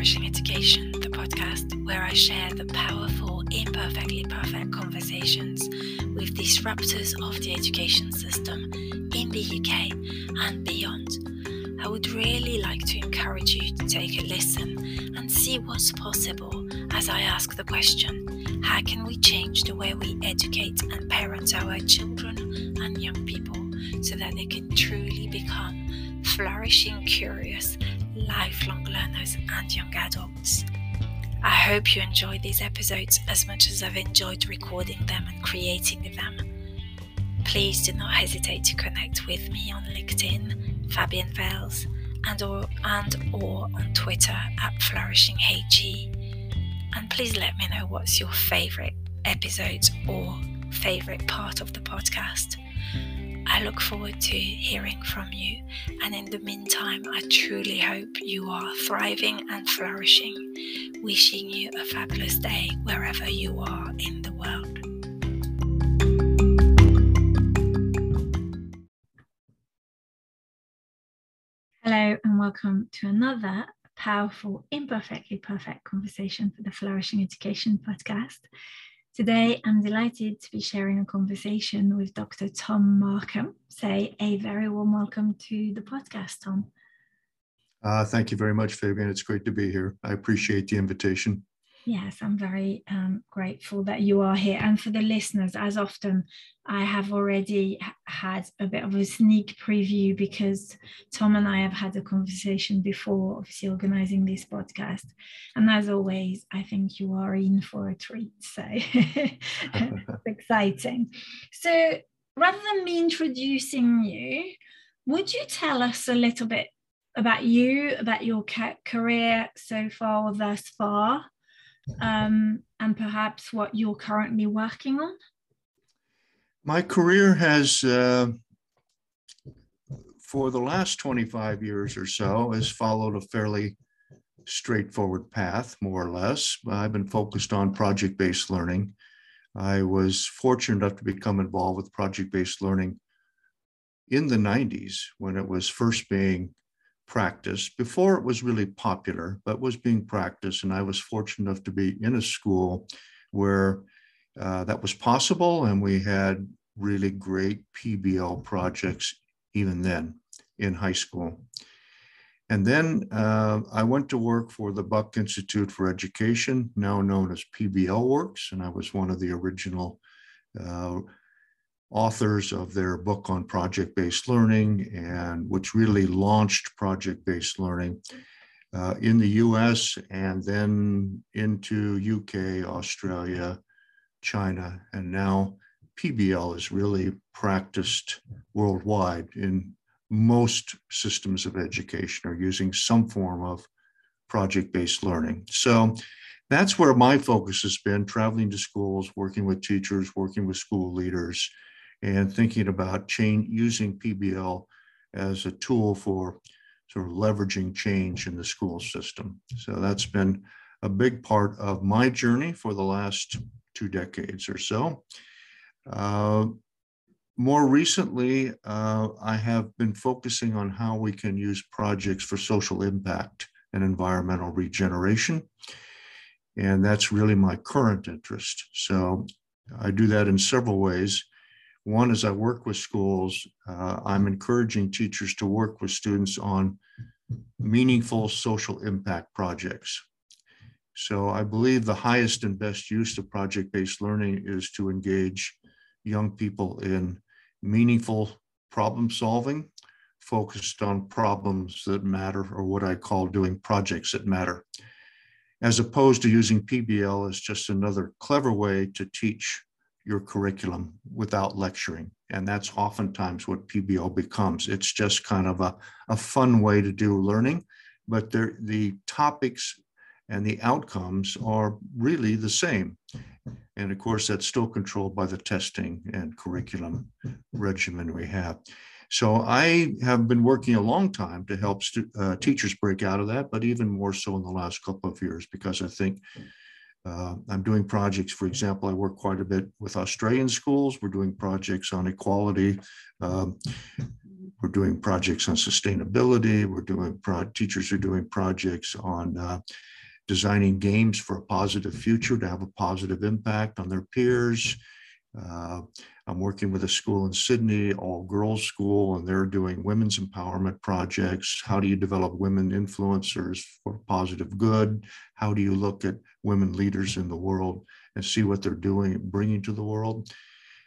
Flourishing Education, the podcast where I share the powerful, imperfectly perfect conversations with disruptors of the education system in the UK and beyond. I would really like to encourage you to take a listen and see what's possible as I ask the question how can we change the way we educate and parent our children and young people so that they can truly become flourishing, curious, lifelong learners and young adults? I hope you enjoyed these episodes as much as I've enjoyed recording them and creating them. Please do not hesitate to connect with me on LinkedIn, Fabienne Vailes, and or and or on Twitter at flourishingHG. And please let me know what's your favorite episodes or favorite part of the podcast. I look forward to hearing from you, and in the meantime, I truly hope you are thriving and flourishing. Wishing you a fabulous day wherever you are in the world. Hello, and welcome to another powerful, imperfectly perfect conversation for the Flourishing Education podcast. Today, I'm delighted to be sharing a conversation with Dr. Tom Markham. Say a very warm welcome to the podcast, Tom. Uh, thank you very much, Fabienne. It's great to be here. I appreciate the invitation. Yes, I'm very um, grateful that you are here. And for the listeners, as often, I have already had a bit of a sneak preview because Tom and I have had a conversation before, obviously, organizing this podcast. And as always, I think you are in for a treat. So it's exciting. So rather than me introducing you, would you tell us a little bit about you, about your career so far thus far? Um, and perhaps what you're currently working on? My career has, uh, for the last 25 years or so, has followed a fairly straightforward path, more or less. I've been focused on project based learning. I was fortunate enough to become involved with project based learning in the 90s when it was first being practiced before it was really popular, but was being practiced. And I was fortunate enough to be in a school where uh, that was possible. And we had really great PBL projects even then in high school. And then uh, I went to work for the Buck Institute for Education, now known as PBL Works. And I was one of the original uh, authors of their book on project-based learning and which really launched project-based learning uh, in the US and then into UK, Australia, China, and now PBL is really practiced worldwide in most systems of education are using some form of project-based learning. So that's where my focus has been, traveling to schools, working with teachers, working with school leaders, and thinking about using PBL as a tool for sort of leveraging change in the school system. So that's been a big part of my journey for the last two decades or so. Uh, more recently, uh, I have been focusing on how we can use projects for social impact and environmental regeneration. And that's really my current interest. So I do that in several ways. One is I work with schools. Uh, I'm encouraging teachers to work with students on meaningful social impact projects. So I believe the highest and best use of project-based learning is to engage young people in meaningful problem solving, focused on problems that matter, or what I call doing projects that matter, as opposed to using PBL as just another clever way to teach your curriculum without lecturing. And that's oftentimes what PBL becomes. It's just kind of a, a fun way to do learning, but the topics and the outcomes are really the same. And of course, that's still controlled by the testing and curriculum regimen we have. So I have been working a long time to help uh, teachers break out of that, but even more so in the last couple of years, because I think uh, I'm doing projects, for example, I work quite a bit with Australian schools. We're doing projects on equality, um, we're doing projects on sustainability. We're doing teachers are doing projects on uh, designing games for a positive future to have a positive impact on their peers. Uh, I'm working with a school in Sydney, all girls school, and they're doing women's empowerment projects. How do you develop women influencers for positive good? How do you look at women leaders in the world and see what they're doing, bringing to the world?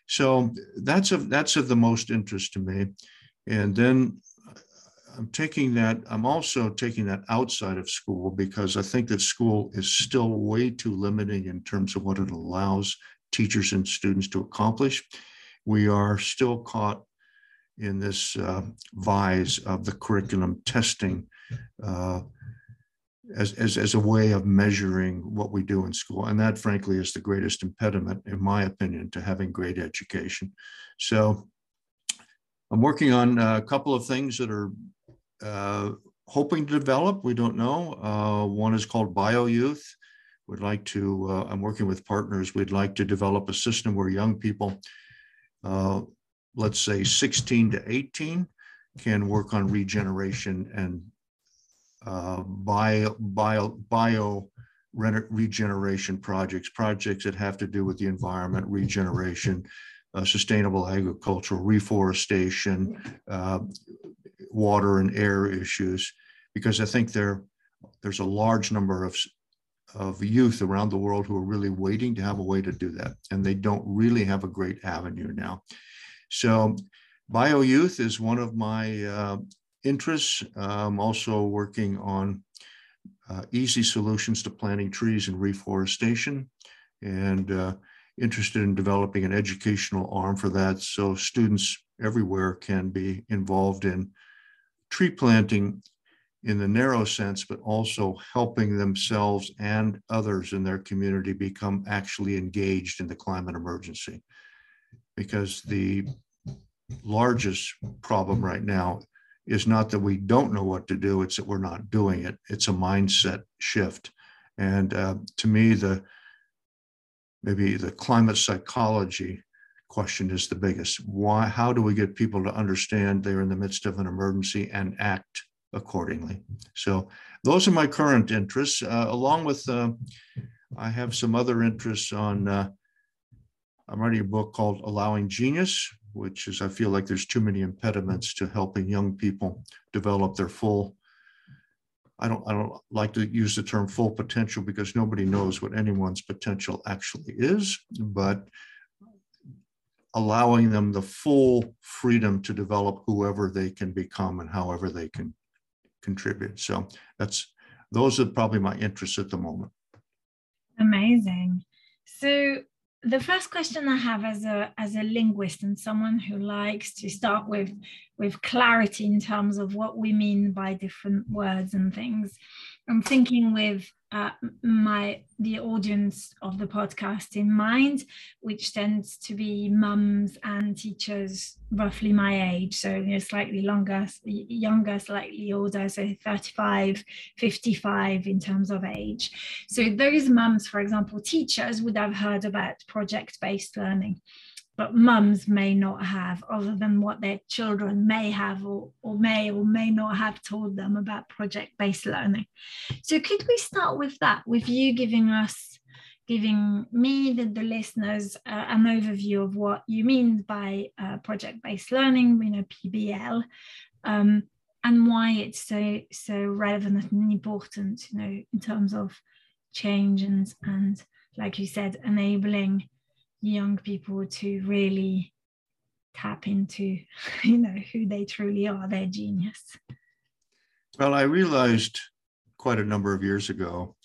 So that's of that's of the most interest to me. And then uh, I'm taking that, I'm also taking that outside of school because I think that school is still way too limiting in terms of what it allows teachers and students to accomplish. We are still caught in this uh, vise of the curriculum testing uh, as, as, as a way of measuring what we do in school. And that, frankly, is the greatest impediment, in my opinion, to having great education. So I'm working on a couple of things that are uh, hoping to develop. We don't know. Uh, one is called Bio Youth. We'd like to, uh, I'm working with partners, we'd like to develop a system where young people, uh, let's say 16 to 18, can work on regeneration and uh, bio, bio, bio regeneration projects, projects that have to do with the environment, regeneration, uh, sustainable agricultural reforestation, uh, water and air issues, because I think there, there's a large number of, of youth around the world who are really waiting to have a way to do that. And they don't really have a great avenue now. So bio youth is one of my uh, interests. I'm also working on uh, easy solutions to planting trees and reforestation and uh, interested in developing an educational arm for that so students everywhere can be involved in tree planting in the narrow sense, but also helping themselves and others in their community become actually engaged in the climate emergency. Because the largest problem right now is not that we don't know what to do, it's that we're not doing it. It's a mindset shift. And uh, to me, the maybe the climate psychology question is the biggest. Why, how do we get people to understand they're in the midst of an emergency and act accordingly? So those are my current interests, uh, along with, uh, I have some other interests on, uh, I'm writing a book called Allowing Genius, which is, I feel like there's too many impediments to helping young people develop their full I don't, I don't like to use the term full potential because nobody knows what anyone's potential actually is, but allowing them the full freedom to develop whoever they can become and however they can contribute. So that's those are probably my interests at the moment. Amazing. So the first question I have as a as a linguist and someone who likes to start with with clarity in terms of what we mean by different words and things. I'm thinking with uh, my the audience of the podcast in mind, which tends to be mums and teachers roughly my age, so you know, slightly longer, younger, slightly older, so 35, 55 in terms of age. So those mums, for example, teachers would have heard about project-based learning but mums may not have, other than what their children may have or, or may or may not have told them about project based learning. So, could we start with that, with you giving us, giving me, the, the listeners, uh, an overview of what you mean by uh, project based learning, you know, PBL, um, and why it's so, so relevant and important, you know, in terms of change and, and like you said, enabling young people to really tap into you know who they truly are. Their genius. Well i realized quite a number of years ago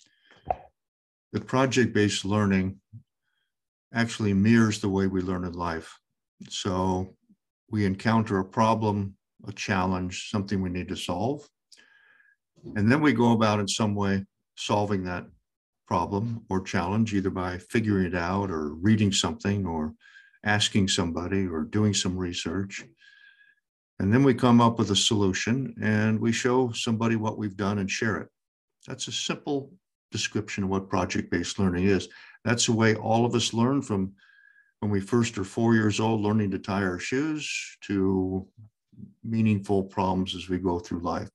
that project-based learning actually mirrors the way we learn in life. So we encounter a problem a challenge something we need to solve and then we go about in some way solving that problem or challenge, either by figuring it out or reading something or asking somebody or doing some research. And then we come up with a solution and we show somebody what we've done and share it. That's a simple description of what project based learning is. That's the way all of us learn from when we first are four years old, learning to tie our shoes, to meaningful problems as we go through life.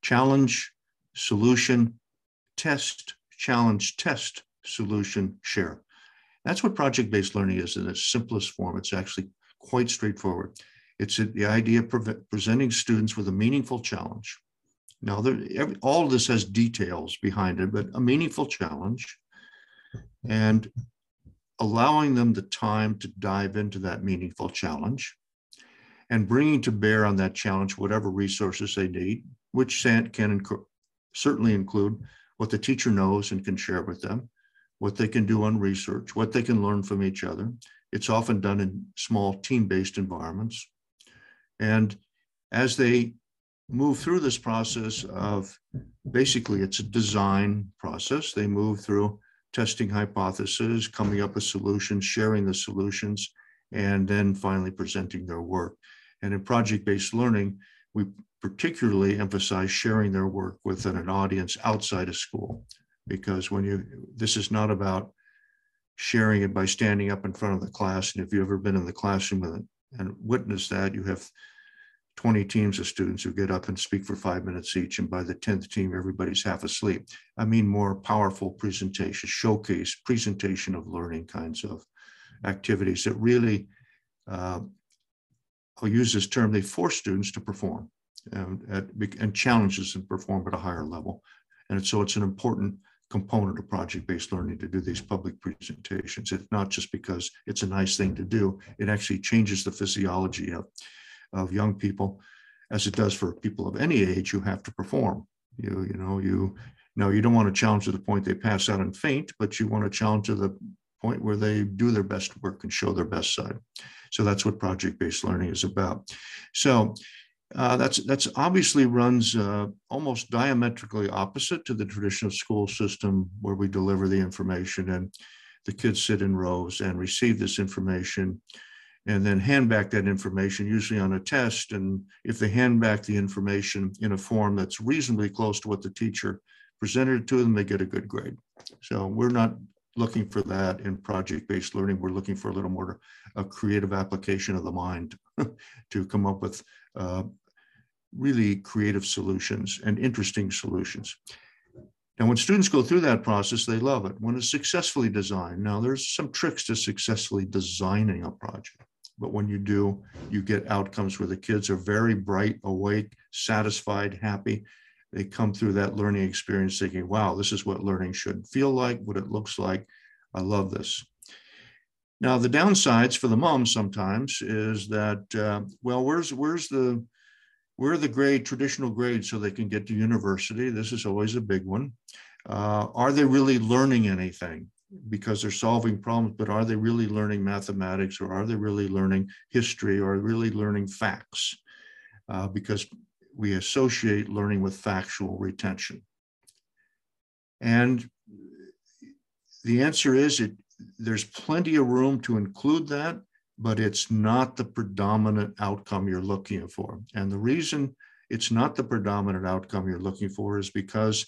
Challenge, solution, test, challenge, test, solution, share. That's what project-based learning is in its simplest form. It's actually quite straightforward. It's the idea of pre presenting students with a meaningful challenge. Now, there, every, all of this has details behind it, but a meaningful challenge and allowing them the time to dive into that meaningful challenge and bringing to bear on that challenge whatever resources they need, which can certainly include what the teacher knows and can share with them, what they can do on research, what they can learn from each other. It's often done in small team-based environments. And as they move through this process of basically it's a design process, they move through testing hypotheses, coming up with solutions, sharing the solutions, and then finally presenting their work. And in project-based learning, we particularly emphasize sharing their work with an audience outside of school, because when you, this is not about sharing it by standing up in front of the class. And if you've ever been in the classroom and, and witnessed that, you have 20 teams of students who get up and speak for five minutes each. And by the 10th team, everybody's half asleep. I mean, more powerful presentation, showcase, presentation of learning kinds of activities that really, uh, I'll use this term, they force students to perform and, at, and challenges to perform at a higher level. And so it's an important component of project-based learning to do these public presentations. It's not just because it's a nice thing to do, it actually changes the physiology of of young people, as it does for people of any age who have to perform. You, you know, you now you don't want to challenge to the point they pass out and faint, but you want to challenge to the point where they do their best work and show their best side. So that's what project-based learning is about. So uh, that's that's obviously runs uh, almost diametrically opposite to the traditional school system where we deliver the information and the kids sit in rows and receive this information and then hand back that information, usually on a test. And if they hand back the information in a form that's reasonably close to what the teacher presented to them, they get a good grade. So we're not looking for that in project-based learning. We're looking for a little more a creative application of the mind to come up with uh, really creative solutions and interesting solutions. Now, when students go through that process, they love it. When it's successfully designed, now there's some tricks to successfully designing a project. But when you do, you get outcomes where the kids are very bright, awake, satisfied, happy. They come through that learning experience thinking, wow, this is what learning should feel like, what it looks like. I love this. Now, the downsides for the moms sometimes is that, uh, well, where's, where's the, where are the grade, traditional grades so they can get to university? This is always a big one. Uh, are they really learning anything? because they're solving problems, but are they really learning mathematics or are they really learning history or really learning facts? Uh, because we associate learning with factual retention. And the answer is it, there's plenty of room to include that, but it's not the predominant outcome you're looking for. And the reason it's not the predominant outcome you're looking for is because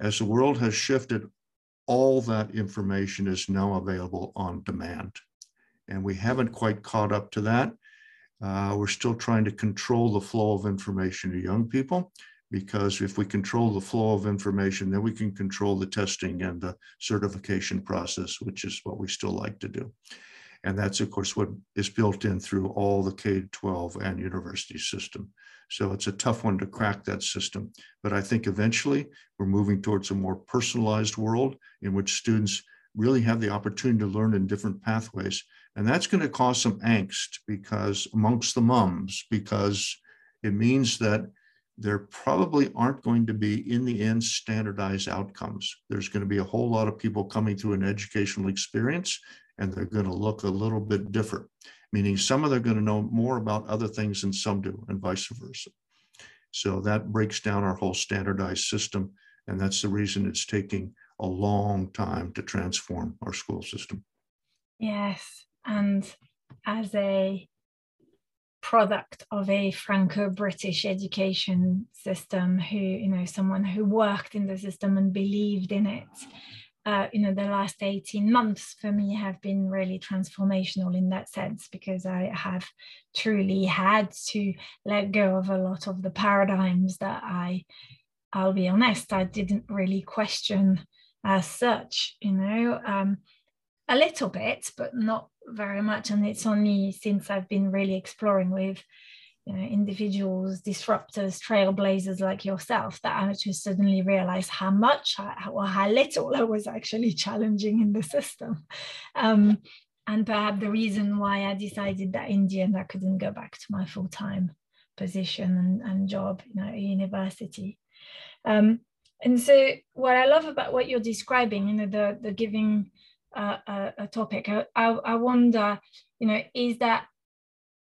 as the world has shifted all that information is now available on demand. And we haven't quite caught up to that. Uh, we're still trying to control the flow of information to young people because if we control the flow of information, then we can control the testing and the certification process, which is what we still like to do. And that's, of course, what is built in through all the K-12 and university system. So it's a tough one to crack that system. But I think eventually we're moving towards a more personalized world in which students really have the opportunity to learn in different pathways. And that's going to cause some angst because amongst the mums, because it means that there probably aren't going to be, in the end, standardized outcomes. There's going to be a whole lot of people coming through an educational experience, and they're going to look a little bit different meaning some of them are going to know more about other things than some do, and vice versa. So that breaks down our whole standardized system. And that's the reason it's taking a long time to transform our school system. Yes. And as a product of a Franco-British education system who, you know, someone who worked in the system and believed in it, uh, you know the last 18 months for me have been really transformational in that sense because i have truly had to let go of a lot of the paradigms that i i'll be honest i didn't really question as such you know um, a little bit but not very much and it's only since i've been really exploring with you know, individuals, disruptors, trailblazers like yourself that I just suddenly realized how much or how little I was actually challenging in the system. Um, and perhaps the reason why I decided that in the end I couldn't go back to my full-time position and, and job you know, at university. Um, and so what I love about what you're describing, you know, the, the giving a, a topic, I, I, wonder, you know, is that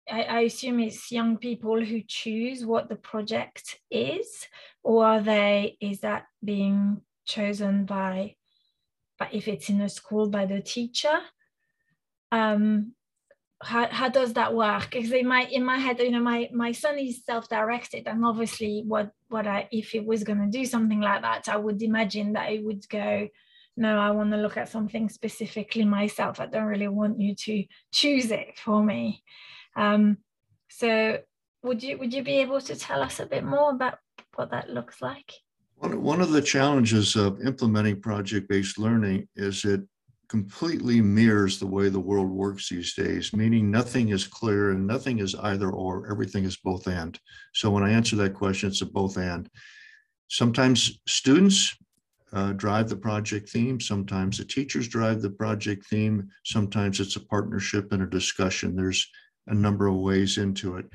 I, I, assume it's young people who choose what the project is, or are they, is that being chosen by, by if it's in a school by the teacher? Um, how, how does that work? Because in my in my head, you know, my my son is self-directed, and obviously, what what I if he was going to do something like that, I would imagine that he would go, no, I want to look at something specifically myself. I don't really want you to choose it for me. Um, so would you would you be able to tell us a bit more about what that looks like? One, one of the challenges of implementing project-based learning is it completely mirrors the way the world works these days, meaning nothing is clear and nothing is either or, everything is both and. So when I answer that question, it's a both and. Sometimes students uh, drive the project theme. Sometimes the teachers drive the project theme. Sometimes it's a partnership and a discussion. There's a number of ways into it.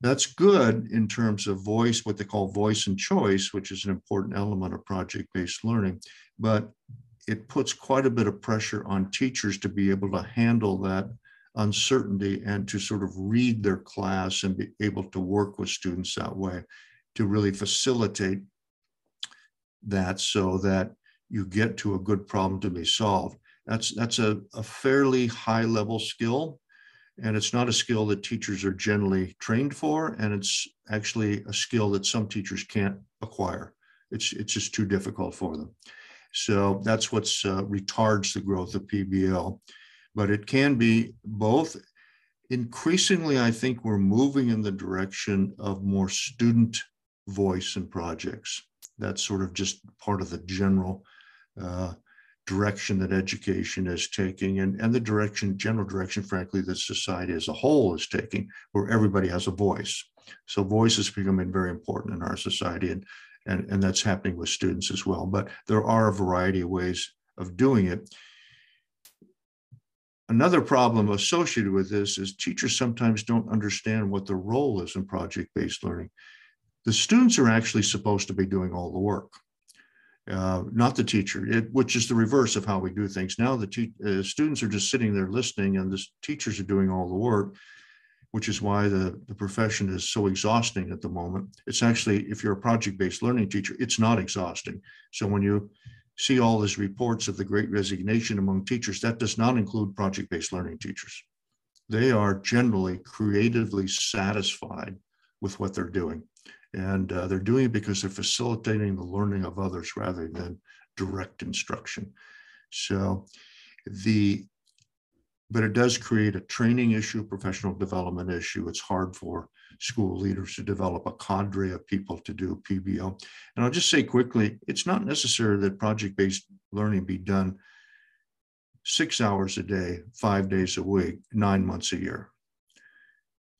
That's good in terms of voice, what they call voice and choice, which is an important element of project-based learning. But it puts quite a bit of pressure on teachers to be able to handle that uncertainty and to sort of read their class and be able to work with students that way to really facilitate that so that you get to a good problem to be solved. That's, that's a, a fairly high level skill and it's not a skill that teachers are generally trained for, and it's actually a skill that some teachers can't acquire. It's, it's just too difficult for them. So that's what's uh, retards the growth of PBL. But it can be both. Increasingly, I think we're moving in the direction of more student voice and projects. That's sort of just part of the general uh, direction that education is taking and, and the direction, general direction, frankly, that society as a whole is taking, where everybody has a voice. So voice is becoming very important in our society, and, and, and that's happening with students as well. But there are a variety of ways of doing it. Another problem associated with this is teachers sometimes don't understand what their role is in project-based learning. The students are actually supposed to be doing all the work uh, not the teacher, it, which is the reverse of how we do things. Now the te- uh, students are just sitting there listening and the teachers are doing all the work, which is why the, the profession is so exhausting at the moment. It's actually, if you're a project-based learning teacher, it's not exhausting. So when you see all these reports of the great resignation among teachers, that does not include project-based learning teachers. They are generally creatively satisfied with what they're doing. And uh, they're doing it because they're facilitating the learning of others rather than direct instruction. So the, but it does create a training issue, professional development issue. It's hard for school leaders to develop a cadre of people to do PBL. And I'll just say quickly, it's not necessary that project-based learning be done six hours a day, five days a week, nine months a year.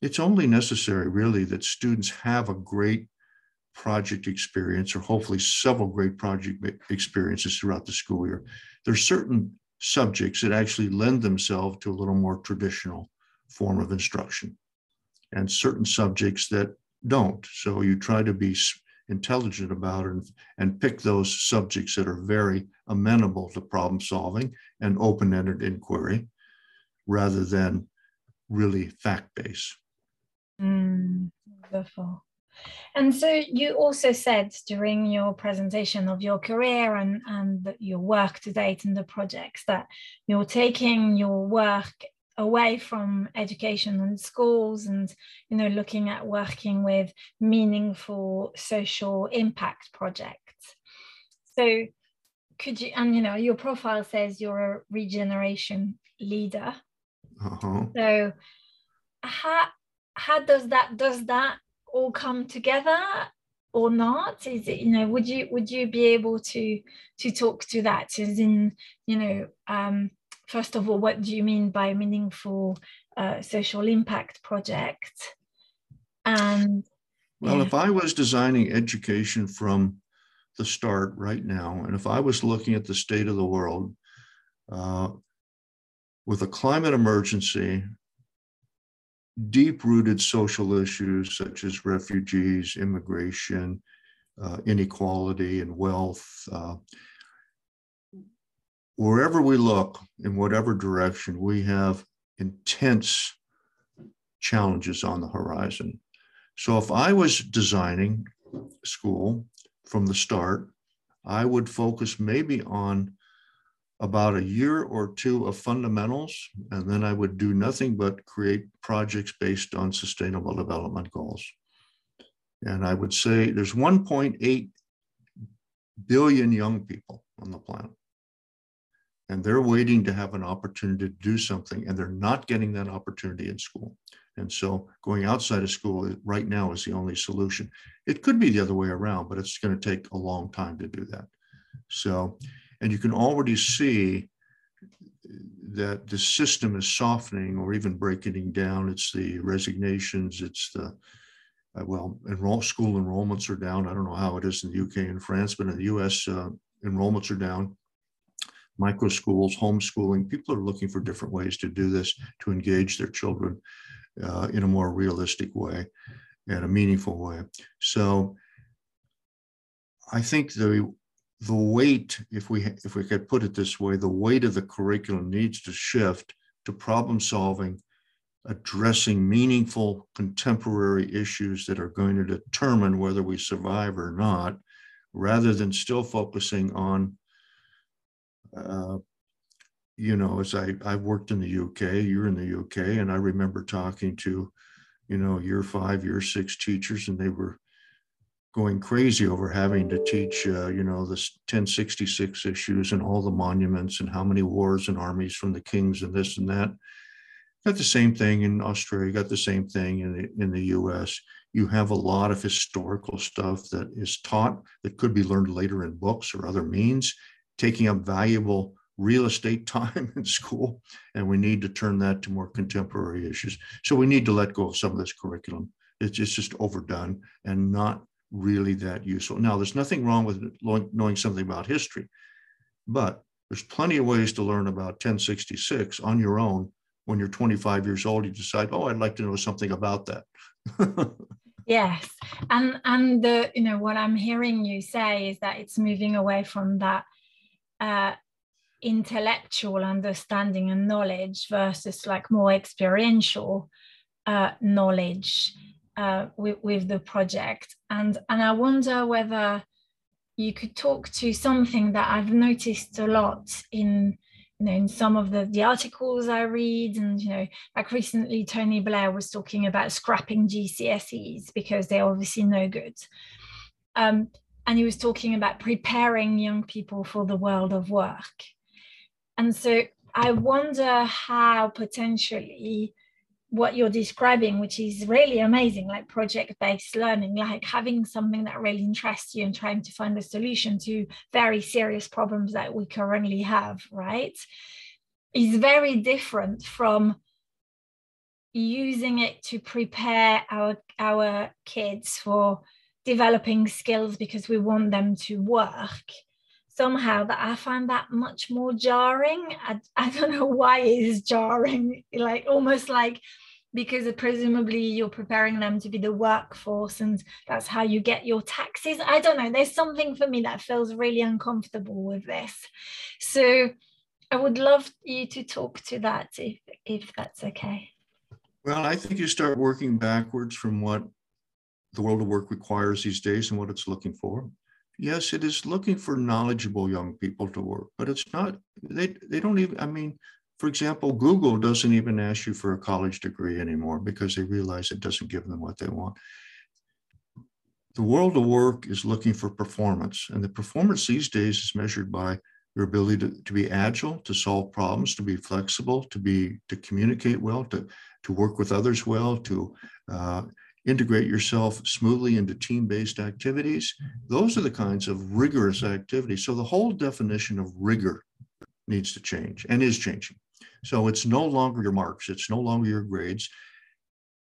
It's only necessary really that students have a great project experience or hopefully several great project experiences throughout the school year. There's certain subjects that actually lend themselves to a little more traditional form of instruction and certain subjects that don't. So you try to be intelligent about it and, and pick those subjects that are very amenable to problem solving and open-ended inquiry rather than really fact-based. Mm, wonderful. And so you also said during your presentation of your career and, and your work to date and the projects that you're taking your work away from education and schools and you know looking at working with meaningful social impact projects. So could you and you know your profile says you're a regeneration leader uh-huh. so how how does that does that all come together or not? Is it you know would you would you be able to to talk to that? As in you know um first of all what do you mean by meaningful uh, social impact project? And well yeah. if i was designing education from the start right now and if i was looking at the state of the world uh, with a climate emergency deep rooted social issues such as refugees, immigration, uh, inequality, and wealth. Uh, wherever we look, in whatever direction, we have intense challenges on the horizon. So if I was designing school from the start, I would focus maybe on about a year or two of fundamentals, and then I would do nothing but create projects based on sustainable development goals. And I would say there's 1.8 billion young people on the planet. And they're waiting to have an opportunity to do something, and they're not getting that opportunity in school. And so going outside of school right now is the only solution. It could be the other way around, but it's going to take a long time to do that. So and you can already see that the system is softening or even breaking down. It's the resignations, it's the, uh, well, enroll, school enrollments are down. I don't know how it is in the UK and France, but in the US, uh, enrollments are down. Micro schools, homeschooling, people are looking for different ways to do this to engage their children uh, in a more realistic way and a meaningful way. So I think the the weight, if we if we could put it this way, the weight of the curriculum needs to shift to problem solving, addressing meaningful contemporary issues that are going to determine whether we survive or not, rather than still focusing on, uh, you know, as I I worked in the UK, you're in the UK, and I remember talking to, you know, year five, year six teachers, and they were going crazy over having to teach, uh, you know, the 1066 issues and all the monuments and how many wars and armies from the kings and this and that. Got the same thing in Australia. Got the same thing in the in the U.S. You have a lot of historical stuff that is taught that could be learned later in books or other means, taking up valuable real estate time in school, and we need to turn that to more contemporary issues. So we need to let go of some of this curriculum. It's just, it's just overdone and not really that useful. Now, there's nothing wrong with knowing something about history, but there's plenty of ways to learn about 1066 on your own. When you're 25 years old, you decide, oh, I'd like to know something about that. yes, and and the you know what I'm hearing you say is that it's moving away from that uh, intellectual understanding and knowledge versus like more experiential uh, knowledge uh, with, with the project. And, and I wonder whether you could talk to something that I've noticed a lot in you know in some of the, the articles I read. And you know like recently Tony Blair was talking about scrapping GCSEs because they're obviously no good. Um, and he was talking about preparing young people for the world of work. And so I wonder how potentially what you're describing, which is really amazing, like project based learning, like having something that really interests you and trying to find a solution to very serious problems that we currently have, right? Is very different from using it to prepare our our kids for developing skills because we want them to work somehow that I find that much more jarring. I, I don't know why it is jarring, like almost like because presumably you're preparing them to be the workforce and that's how you get your taxes. I don't know. There's something for me that feels really uncomfortable with this. So I would love you to talk to that if if that's okay. Well, I think you start working backwards from what the world of work requires these days and what it's looking for yes, it is looking for knowledgeable young people to work, but it's not, they, they don't even, I mean, for example, Google doesn't even ask you for a college degree anymore because they realize it doesn't give them what they want. the world of work is looking for performance, and the performance these days is measured by your ability to, to be agile, to solve problems, to be flexible, to be to communicate well, to to work with others well, to uh, integrate yourself smoothly into team-based activities. Those are the kinds of rigorous activities. So the whole definition of rigor needs to change and is changing. So it's no longer your marks, it's no longer your grades.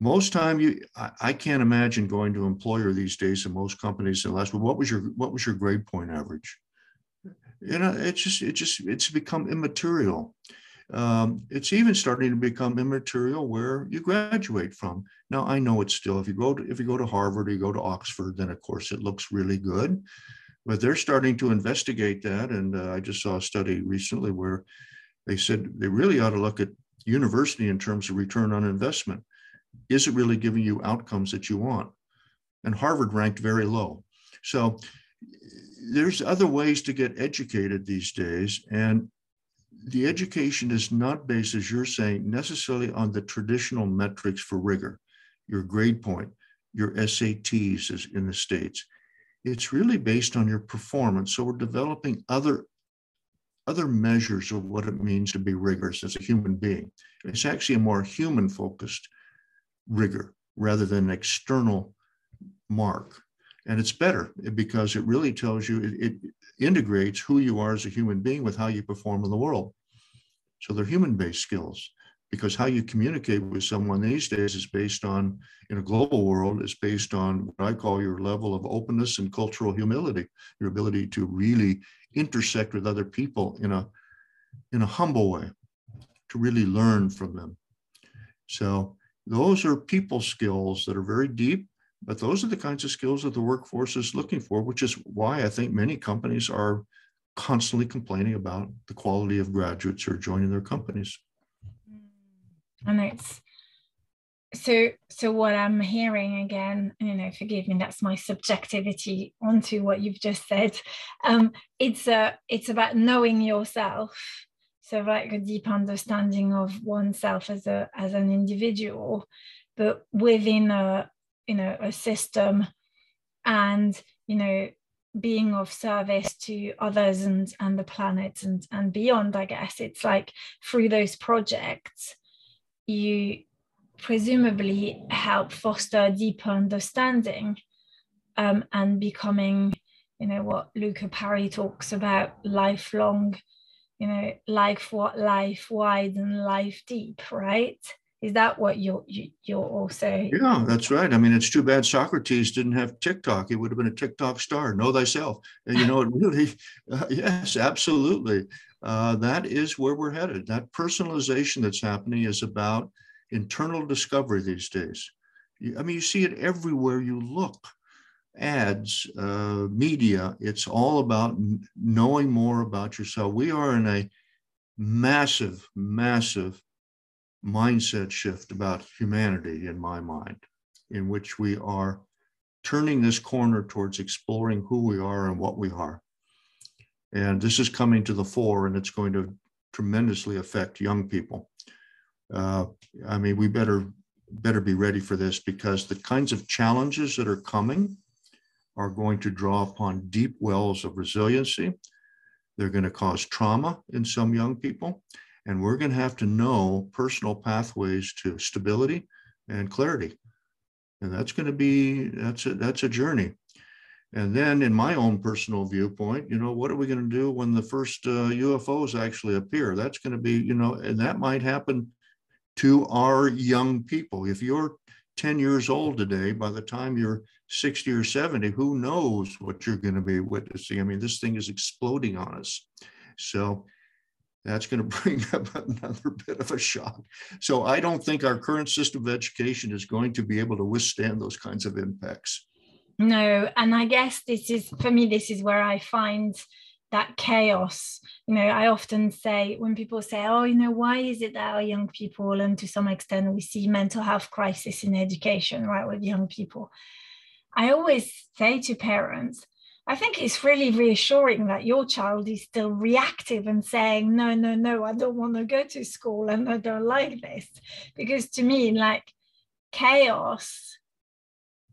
Most time you I, I can't imagine going to employer these days in most companies unless well, what was your what was your grade point average? You know, it's just it just it's become immaterial. Um, it's even starting to become immaterial where you graduate from. Now I know it's still if you go to if you go to Harvard or you go to Oxford, then of course it looks really good but they're starting to investigate that. And uh, I just saw a study recently where they said they really ought to look at university in terms of return on investment. Is it really giving you outcomes that you want? And Harvard ranked very low. So there's other ways to get educated these days. And the education is not based, as you're saying, necessarily on the traditional metrics for rigor, your grade point, your SATs is in the States. It's really based on your performance. So we're developing other other measures of what it means to be rigorous as a human being. It's actually a more human focused rigor rather than an external mark. And it's better because it really tells you, it, it, integrates who you are as a human being with how you perform in the world. So they're human based skills because how you communicate with someone these days is based on, in a global world, is based on what I call your level of openness and cultural humility, your ability to really intersect with other people in a in a humble way to really learn from them so those are people skills that are very deep but those are the kinds of skills that the workforce is looking for which is why i think many companies are constantly complaining about the quality of graduates who are joining their companies. And it's so so what i'm hearing again you know forgive me that's my subjectivity onto what you've just said. Um it's a it's about knowing yourself. So like a deep understanding of oneself as a as an individual but within a you know a system and you know being of service to others and and the planet and and beyond i guess it's like through those projects you presumably help foster deeper understanding um, and becoming, you know, what Luca Parry talks about lifelong, you know, life what life wide and life deep, right? Is that what you're you, you are also? Yeah, that's right. I mean, it's too bad Socrates didn't have TikTok. He would have been a TikTok star. Know thyself, and you know it really. Uh, yes, absolutely. Uh, that is where we're headed. That personalization that's happening is about internal discovery these days. I mean, you see it everywhere you look ads, uh, media. It's all about knowing more about yourself. We are in a massive, massive mindset shift about humanity, in my mind, in which we are turning this corner towards exploring who we are and what we are. And this is coming to the fore, and it's going to tremendously affect young people uh, I mean, we better better be ready for this because the kinds of challenges that are coming are going to draw upon deep wells of resiliency. They're going to cause trauma in some young people, and we're going to have to know personal pathways to stability and clarity. And that's going to be that's a that's a journey. And then, in my own personal viewpoint, you know, what are we going to do when the first uh, UFOs actually appear? That's going to be, you know, and that might happen to our young people. If you're 10 years old today, by the time you're 60 or 70, who knows what you're going to be witnessing? I mean, this thing is exploding on us. So that's going to bring up another bit of a shock. So I don't think our current system of education is going to be able to withstand those kinds of impacts. No, and I guess this is, for me, this is where I find that chaos you know i often say when people say oh you know why is it that our young people and to some extent we see mental health crisis in education right with young people i always say to parents i think it's really reassuring that your child is still reactive and saying no no no i don't want to go to school and i don't like this because to me like chaos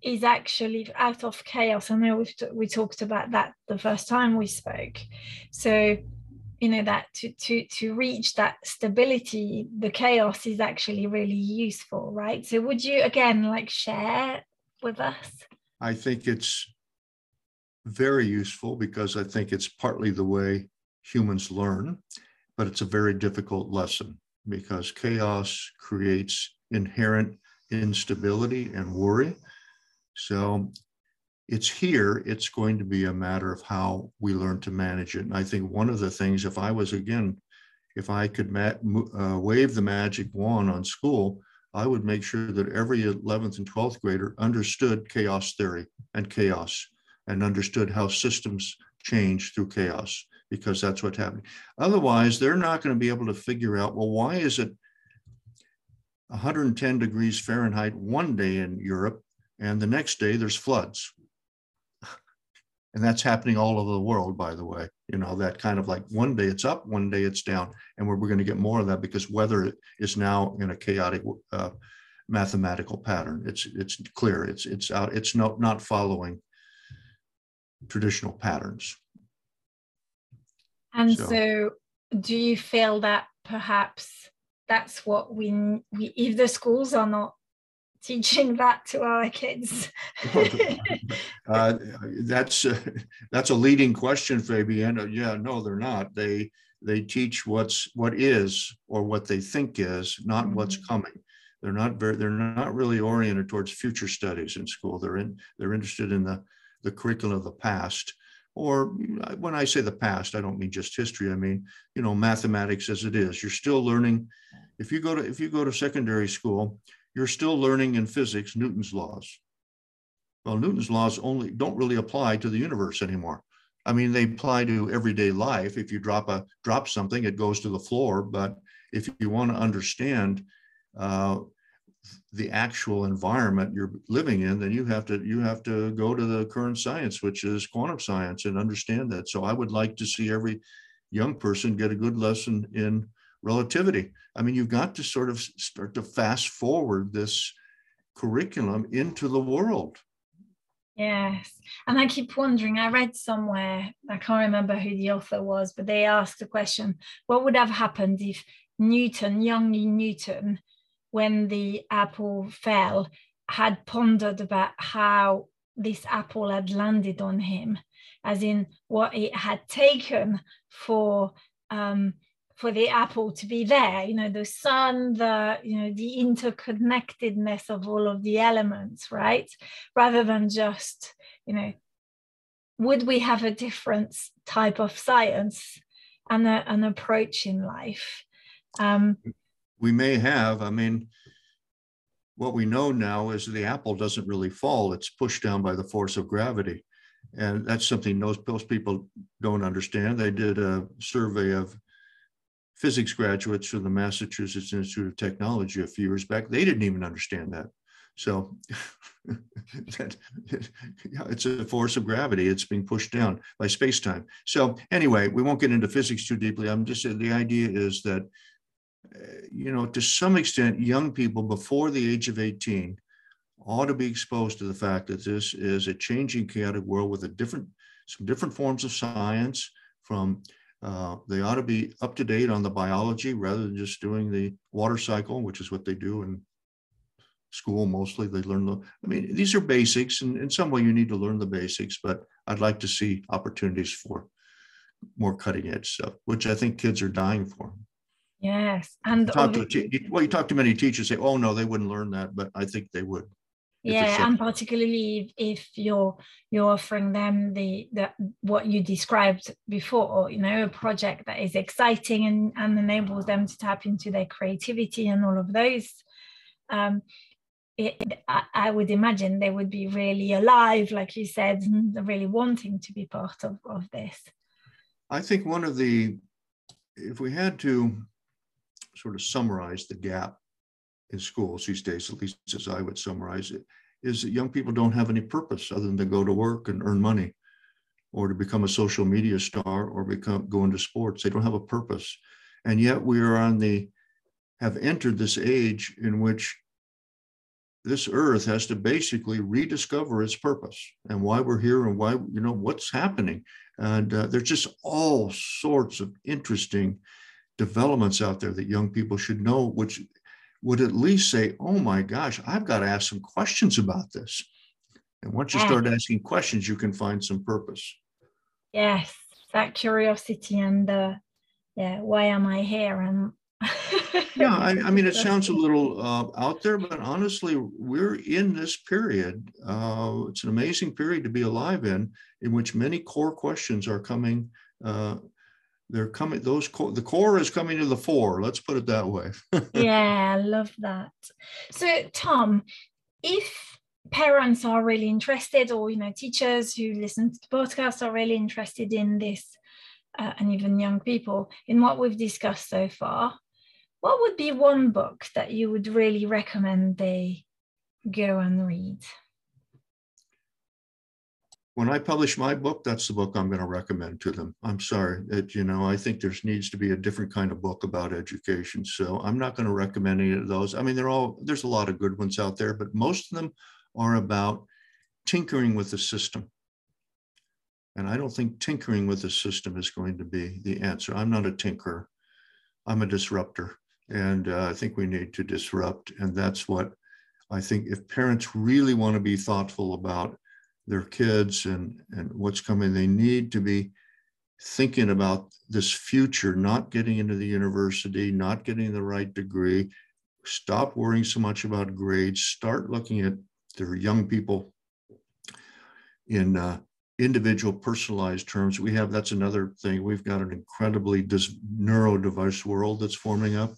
is actually out of chaos. I know we we talked about that the first time we spoke. So you know that to to to reach that stability the chaos is actually really useful right so would you again like share with us i think it's very useful because i think it's partly the way humans learn but it's a very difficult lesson because chaos creates inherent instability and worry so it's here, it's going to be a matter of how we learn to manage it. And I think one of the things, if I was again, if I could uh, wave the magic wand on school, I would make sure that every 11th and 12th grader understood chaos theory and chaos and understood how systems change through chaos because that's what's happening. Otherwise, they're not going to be able to figure out, well, why is it 110 degrees Fahrenheit one day in Europe and the next day there's floods? and that's happening all over the world by the way you know that kind of like one day it's up one day it's down and we're, we're going to get more of that because weather is now in a chaotic uh, mathematical pattern it's it's clear it's it's out it's not not following traditional patterns and so, so do you feel that perhaps that's what we, we if the schools are not teaching that to our kids? uh, that's uh, that's a leading question, Fabienne. Uh, yeah, no, they're not. They they teach what's what is or what they think is, not mm-hmm. what's coming. They're not very. They're not really oriented towards future studies in school. They're in. They're interested in the the curriculum of the past. Or when I say the past, I don't mean just history. I mean, you know, mathematics as it is. You're still learning. If you go to if you go to secondary school, you're still learning in physics Newton's laws. Well, Newton's laws only don't really apply to the universe anymore. I mean, they apply to everyday life. If you drop a drop something, it goes to the floor. But if you want to understand uh, the actual environment you're living in, then you have to you have to go to the current science, which is quantum science, and understand that. So I would like to see every young person get a good lesson in relativity. I mean, you've got to sort of start to fast forward this curriculum into the world. Yes. And I keep wondering, I read somewhere, I can't remember who the author was, but they asked the question what would have happened if Newton, young Newton, when the apple fell, had pondered about how this apple had landed on him, as in what it had taken for um, for the apple to be there you know the sun the you know the interconnectedness of all of the elements right? Rather than just you know would we have a different type of science and a, an approach in life? Um, we may have i mean what we know now is the apple doesn't really fall it's pushed down by the force of gravity and that's something most, most people don't understand they did a survey of physics graduates from the Massachusetts Institute of Technology a few years back. They didn't even understand that. So that, it's a force of gravity. It's being pushed down by space-time. So anyway, we won't get into physics too deeply. I'm just the idea is that you know to some extent, young people before the age of 18 ought to be exposed to the fact that this is a changing, chaotic world with a different some different forms of science from uh, they ought to be up to date on the biology rather than just doing the water cycle, which is what they do in school mostly. They learn the, I mean, these are basics, and in some way you need to learn the basics, but I'd like to see opportunities for more cutting edge stuff, which I think kids are dying for. Yes. And talk to, well, you talk to many teachers say, oh, no, they wouldn't learn that, but I think they would yeah and particularly if, if you're you're offering them the, the what you described before you know a project that is exciting and, and enables them to tap into their creativity and all of those um, it, I, I would imagine they would be really alive like you said and really wanting to be part of, of this i think one of the if we had to sort of summarize the gap in schools these days, at least as I would summarize it, is that young people don't have any purpose other than to go to work and earn money or to become a social media star or become go into sports. They don't have a purpose. And yet we are on the have entered this age in which this earth has to basically rediscover its purpose and why we're here and why you know what's happening and uh, there's just all sorts of interesting developments out there that young people should know which would at least say oh my gosh i've got to ask some questions about this and once you start asking questions you can find some purpose yes that curiosity and uh, yeah why am i here and yeah, I, I, mean, it sounds a little uh, out there, but honestly, we're in this period. Uh, it's an amazing period to be alive in, in which many core questions are coming. Uh, they're coming. Those core, the core is coming to the fore. Let's put it that way. yeah, I love that. So, Thom, if parents are really interested, or you know, teachers who listen to the podcast are really interested in this, uh, and even young people in what we've discussed so far what would be one book that you would really recommend they go and read? When I publish my book, that's the book I'm going to recommend to them. I'm sorry that, you know, I think there needs to be a different kind of book about education. So I'm not going to recommend any of those. I mean, they're all, there's a lot of good ones out there, but most of them are about tinkering with the system. And I don't think tinkering with the system is going to be the answer. I'm not a tinkerer. I'm a disruptor. And uh, I think we need to disrupt. And that's what I think if parents really want to be thoughtful about their kids and, and what's coming, they need to be thinking about this future, not getting into the university, not getting the right degree. Stop worrying so much about grades. Start looking at their young people in uh, individual personalized terms. We have that's another thing. We've got an incredibly dis- neurodiverse world that's forming up.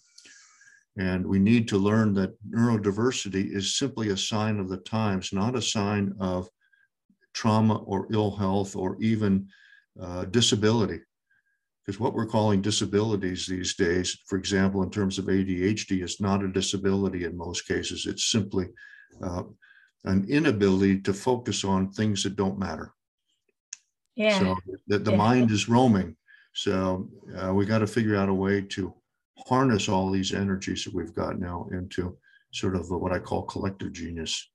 And we need to learn that neurodiversity is simply a sign of the times, not a sign of trauma or ill health or even uh, disability. Because what we're calling disabilities these days, for example, in terms of ADHD, is not a disability in most cases. It's simply uh, an inability to focus on things that don't matter. Yeah. So the, the yeah. mind is roaming. So uh, we got to figure out a way to harness all these energies that we've got now into sort of what I call collective genius.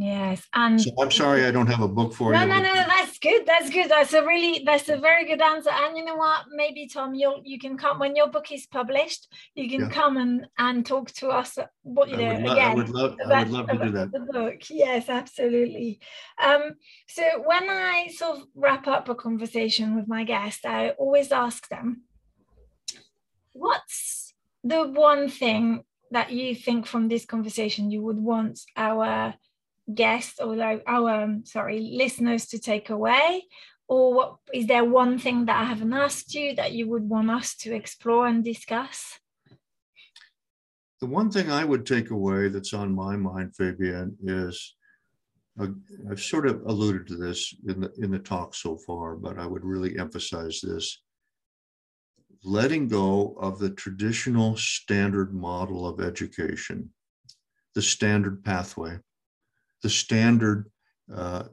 Yes, and so I'm sorry I don't have a book for no, you. No, no, no, that's good. That's good. That's a really, that's a very good answer. And you know what? Maybe Thom, you'll you can come when your book is published. You can yeah. come and and talk to us. What you know I lo- again? I would love, I would love to do that. The book, yes, absolutely. Um, so when I sort of wrap up a conversation with my guest, I always ask them what's the one thing that you think from this conversation you would want our guests or our um, sorry listeners to take away or what is there one thing that i haven't asked you that you would want us to explore and discuss? The one thing i would take away that's on my mind Fabienne is uh, i've sort of alluded to this in the in the talk so far but i would really emphasize this. Letting go of the traditional standard model of education, the standard pathway, the standard uh,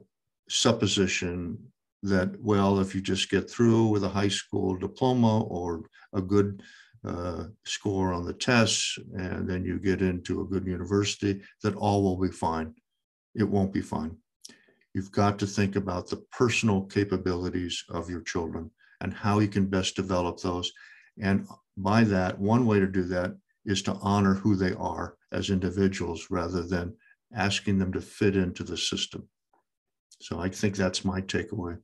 supposition that, well, if you just get through with a high school diploma or a good uh, score on the tests, and then you get into a good university, that all will be fine. It won't be fine. You've got to think about the personal capabilities of your children and how you can best develop those. And by that, one way to do that is to honor who they are as individuals rather than asking them to fit into the system. So I think that's my takeaway.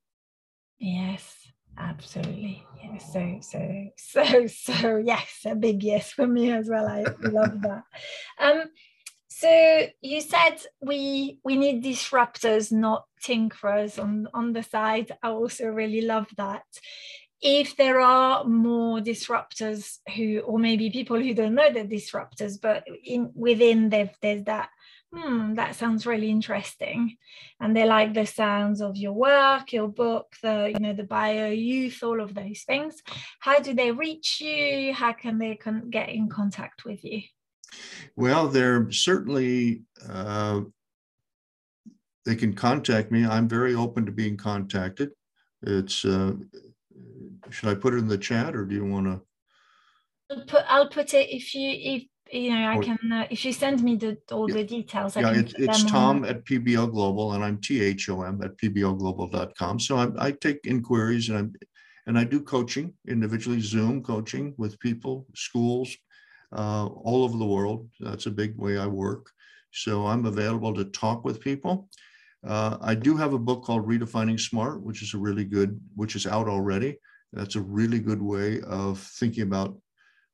Yes, absolutely. Yes. So, so, so, so, yes, a big yes for me as well. I love that. Um, so you said we we need disruptors, not tinkerers on on the side. I also really love that. If there are more disruptors who, or maybe people who don't know they're disruptors, but in within there's that hmm, that sounds really interesting. And they like the sounds of your work, your book, the, you know, the bio youth, all of those things. How do they reach you? How can they con- get in contact with you? Well, they're certainly, uh, they can contact me. I'm very open to being contacted. It's, uh, should I put it in the chat or do you want to? I'll put, I'll put it if you, if, you know, I or, can, uh, if you send me the, all yeah, the details. yeah, it's, it's Thom at PBL Global and I'm T-H-O-M at pblglobal.com. So I, I take inquiries and I'm, and I do coaching, individually Zoom coaching with people, schools, uh, all over the world. That's a big way I work. So I'm available to talk with people. Uh, I do have a book called Redefining Smart, which is a really good, which is out already. That's a really good way of thinking about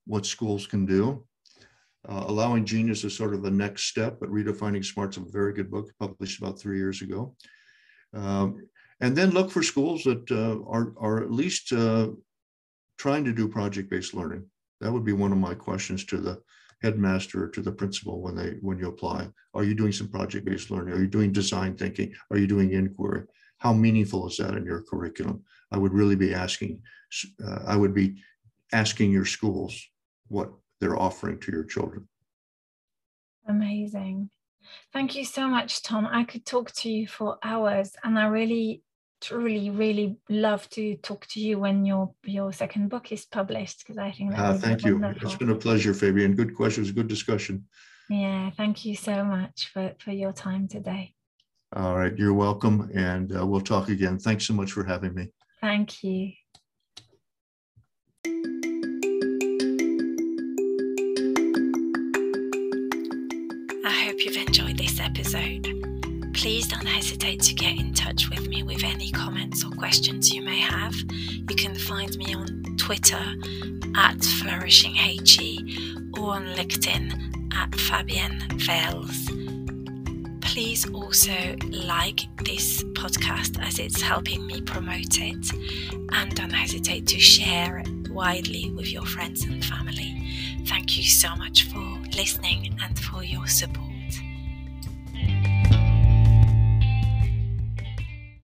what schools can do. Uh, Allowing Genius is sort of the next step, but Redefining Smart's is a very good book, published about three years ago. Um, and then look for schools that uh, are, are at least uh, trying to do project-based learning. That would be one of my questions to the headmaster or to the principal when they when you apply. Are you doing some project-based learning? Are you doing design thinking? Are you doing inquiry? How meaningful is that in your curriculum? I would really be asking. Uh, I would be asking your schools what they're offering to your children. Amazing. Thank you so much, Thom. I could talk to you for hours, and I really truly really love to talk to you when your your second book is published because I think that uh, thank you. Wonderful. It's been a pleasure, Fabienne. Good questions, good discussion. Yeah, thank you so much for for your time today. All right, you're welcome, and uh, we'll talk again. Thanks so much for having me. Thank you. Hope you've enjoyed this episode. Please don't hesitate to get in touch with me with any comments or questions you may have. You can find me on Twitter at FlourishingHE or on LinkedIn at Fabienne Vailes. Please also like this podcast as it's helping me promote it, and don't hesitate to share it widely with your friends and family. Thank you so much for listening and for your support.